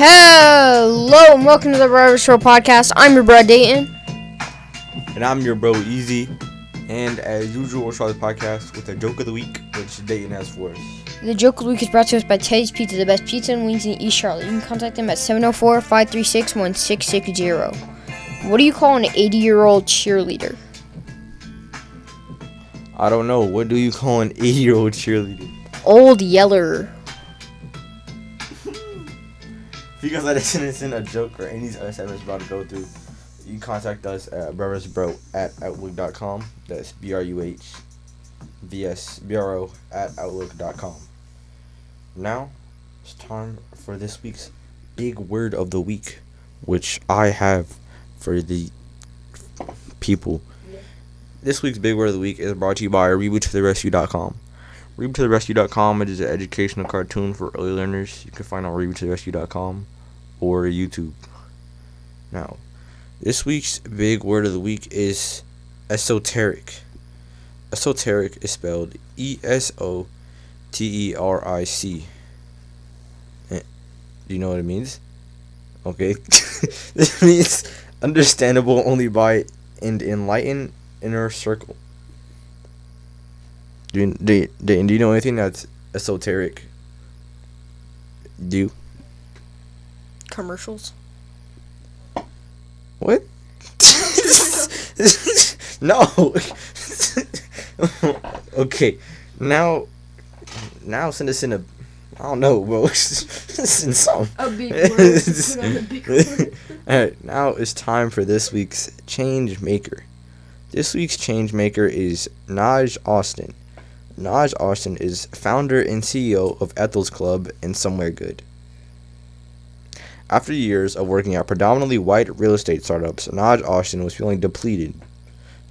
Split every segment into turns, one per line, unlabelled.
Hello and welcome to the Rubber Show podcast. I'm your bro Dayton.
And I'm your bro Easy. And as usual, we'll start the podcast with a joke of the week, which Dayton has for us.
The joke of the week is brought to us by Teddy's Pizza, the best pizza and wings in East Charlotte. You can contact them at 704 536 1660. What do you call an 80 year old cheerleader?
I don't know. What do you call an 80 year old cheerleader?
Old Yeller.
If you guys like to send in a joke or any SMS about to go through, you contact us at brothersbro at outlook.com. That's B R U H V S B R O at outlook.com. Now, it's time for this week's big word of the week, which I have for the people. This week's big word of the week is brought to you by reboottotherescue.com. RebootToTheRescue.com is an educational cartoon for early learners. You can find it on RebootToTheRescue.com or YouTube. Now, this week's big word of the week is esoteric. Esoteric is spelled E S O T E R I C. Eh, Do you know what it means? Okay. this means understandable only by an enlightened inner circle. Do you, do, you, do you do you know anything that's esoteric? Do you?
Commercials.
What? no. okay. Now, now send us in a. I don't know, bro. send some.
A big word. Put a big.
Alright, now it's time for this week's change maker. This week's change maker is Naj Austin. Naj Austin is founder and CEO of Ethel's Club and Somewhere Good. After years of working at predominantly white real estate startups, Naj Austin was feeling depleted.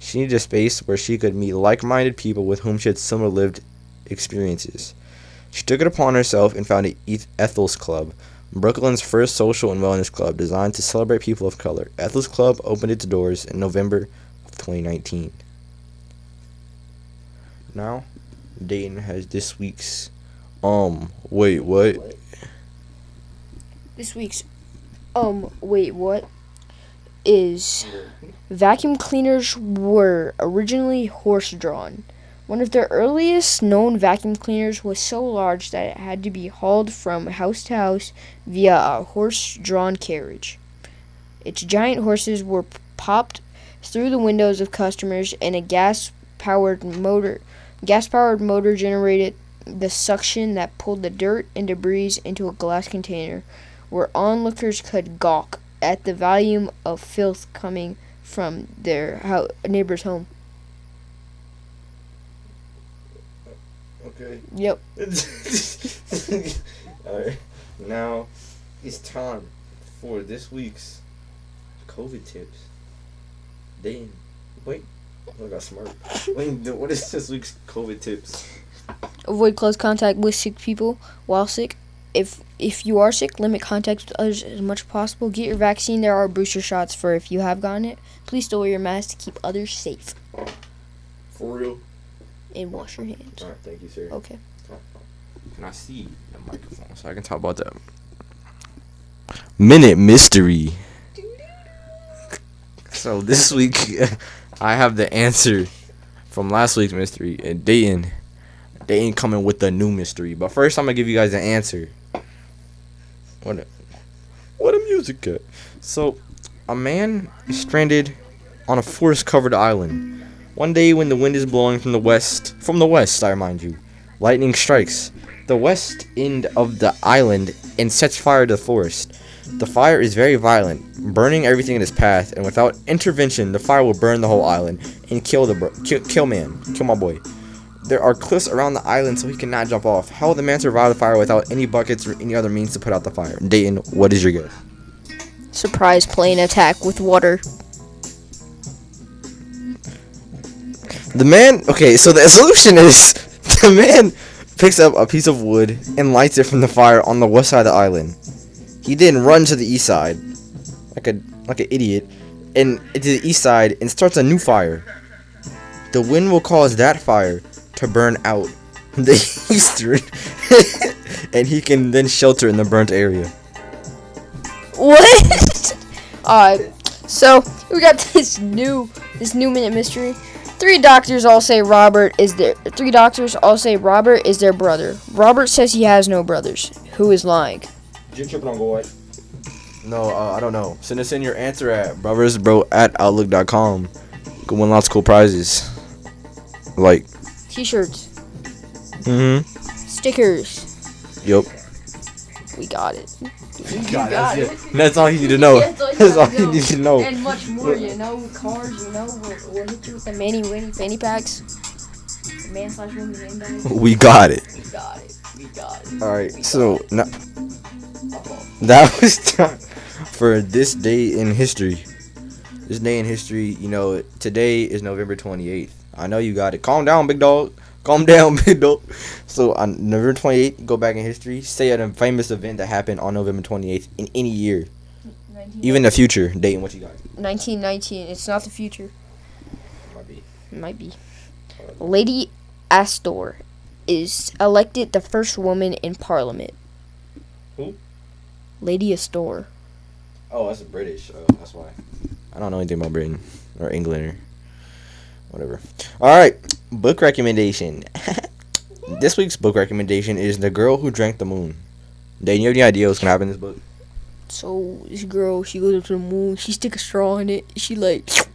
She needed a space where she could meet like minded people with whom she had similar lived experiences. She took it upon herself and founded Eth- Ethel's Club, Brooklyn's first social and wellness club designed to celebrate people of color. Ethel's Club opened its doors in November of 2019. Now, Dayton has this week's um wait what?
This week's um wait what is vacuum cleaners were originally horse drawn. One of the earliest known vacuum cleaners was so large that it had to be hauled from house to house via a horse drawn carriage. Its giant horses were popped through the windows of customers and a gas powered motor gas powered motor generated the suction that pulled the dirt and debris into a glass container where onlookers could gawk at the volume of filth coming from their ho- neighbor's home.
Okay.
Yep.
Alright. Now it's time for this week's COVID tips. Dayton. Wait. Oh, I got smart. Wait, what is this week's COVID tips?
Avoid close contact with sick people while sick. If if you are sick, limit contact with others as much as possible. Get your vaccine. There are booster shots for if you have gotten it. Please still wear your mask to keep others safe.
For real?
And wash your hands.
Alright, thank you, sir.
Okay.
Can I see the microphone so I can talk about that? Minute mystery. So this week, I have the answer from last week's mystery, and Dayton, Dayton coming with the new mystery. But first, I'm gonna give you guys the answer. What? A, what a music cut. So, a man is stranded on a forest-covered island. One day, when the wind is blowing from the west, from the west, I remind you, lightning strikes the west end of the island and sets fire to the forest. The fire is very violent, burning everything in its path, and without intervention, the fire will burn the whole island and kill the kill, kill man, kill my boy. There are cliffs around the island, so he cannot jump off. How will the man survive the fire without any buckets or any other means to put out the fire? Dayton, what is your guess?
Surprise plane attack with water.
The man. Okay, so the solution is the man picks up a piece of wood and lights it from the fire on the west side of the island. He then runs to the east side, like a like an idiot, and to the east side and starts a new fire. The wind will cause that fire to burn out the eastern, and he can then shelter in the burnt area.
What? Alright. So we got this new this new minute mystery. Three doctors all say Robert is their three doctors all say Robert is their brother. Robert says he has no brothers. Who is lying?
You tripping on boy?
No, uh, I don't know. Send us in your answer at brothersbro at outlook.com. You can win lots of cool prizes. Like,
T-shirts,
mm-hmm.
stickers.
Yup.
We got it.
God,
got
that's
it.
it. That's all you need to know.
That's all you
That's all you
know.
need to know.
And much more, you know, cars, you know, we'll, we'll hit you with the many winning fanny packs. The man slash woman handbag.
We got it.
We got it. We got it.
All right. So now that was time for this day in history. This day in history. You know, today is November 28th. I know you got it. Calm down, big dog. Calm down, big dog. So on November 28th, go back in history. Say at a famous event that happened on November 28th in any year, even the future date. And what you got?
1919. It's not the future.
Might be.
It might be. Lady Astor is elected the first woman in Parliament.
Who?
Lady Astor.
Oh, that's British. Uh, that's why. I don't know anything about Britain or England or whatever. All right, book recommendation. this week's book recommendation is "The Girl Who Drank the Moon." Dan, you have any idea what's gonna happen in this book?
So this girl, she goes up to the moon. She stick a straw in it. She like.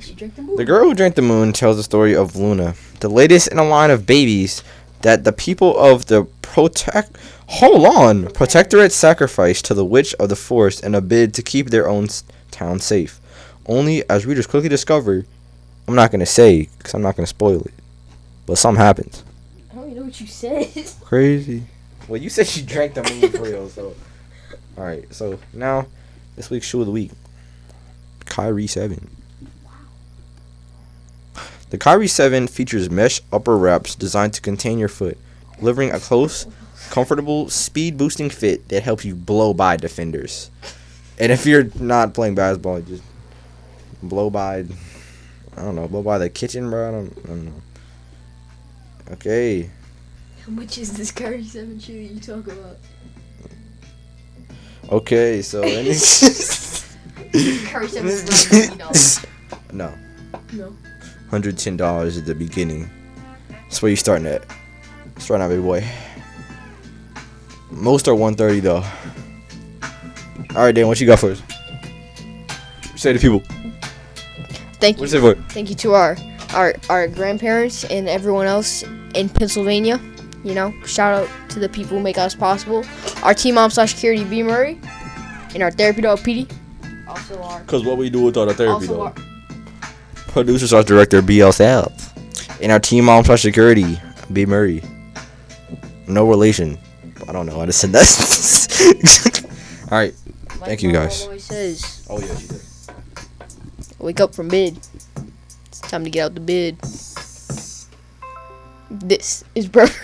She drank the moon.
The Girl Who Drank the Moon tells the story of Luna, the latest in a line of babies that the people of the protect. Hold on, protectorate sacrificed to the witch of the forest in a bid to keep their own town safe. Only, as readers quickly discover, I'm not gonna say because I'm not gonna spoil it, but something happens.
I don't even know what you said.
Crazy. Well, you said she drank the moon for real, so. All right, so now this week's shoe of the week, Kyrie Seven. The Kyrie 7 features mesh upper wraps designed to contain your foot, delivering a close, comfortable, speed boosting fit that helps you blow by defenders. And if you're not playing basketball, just blow by, I don't know, but by the kitchen, bro. I don't, I don't know. Okay.
How much is this Curry 7 shoe that you talk about?
Okay, so. any-
Curry 7 is $50.
no.
No.
Hundred ten dollars at the beginning. That's where you starting at. Starting out, baby boy. Most are one thirty though. All right, Dan, what you got us? Say to people.
Thank you.
What's it?
Thank you to our, our our grandparents and everyone else in Pennsylvania. You know, shout out to the people who make us possible. Our team mom slash security B Murray, and our therapy dog PD. Also our
Cause what we do with all the therapy
also
though.
our,
Producer slash director BL South. And our team mom slash security B Murray. No relation. I don't know how to say that. all right.
like
Thank you, guys.
Always says,
Oh yeah, did.
wake up from bed. It's time to get out the bed. This is brothers.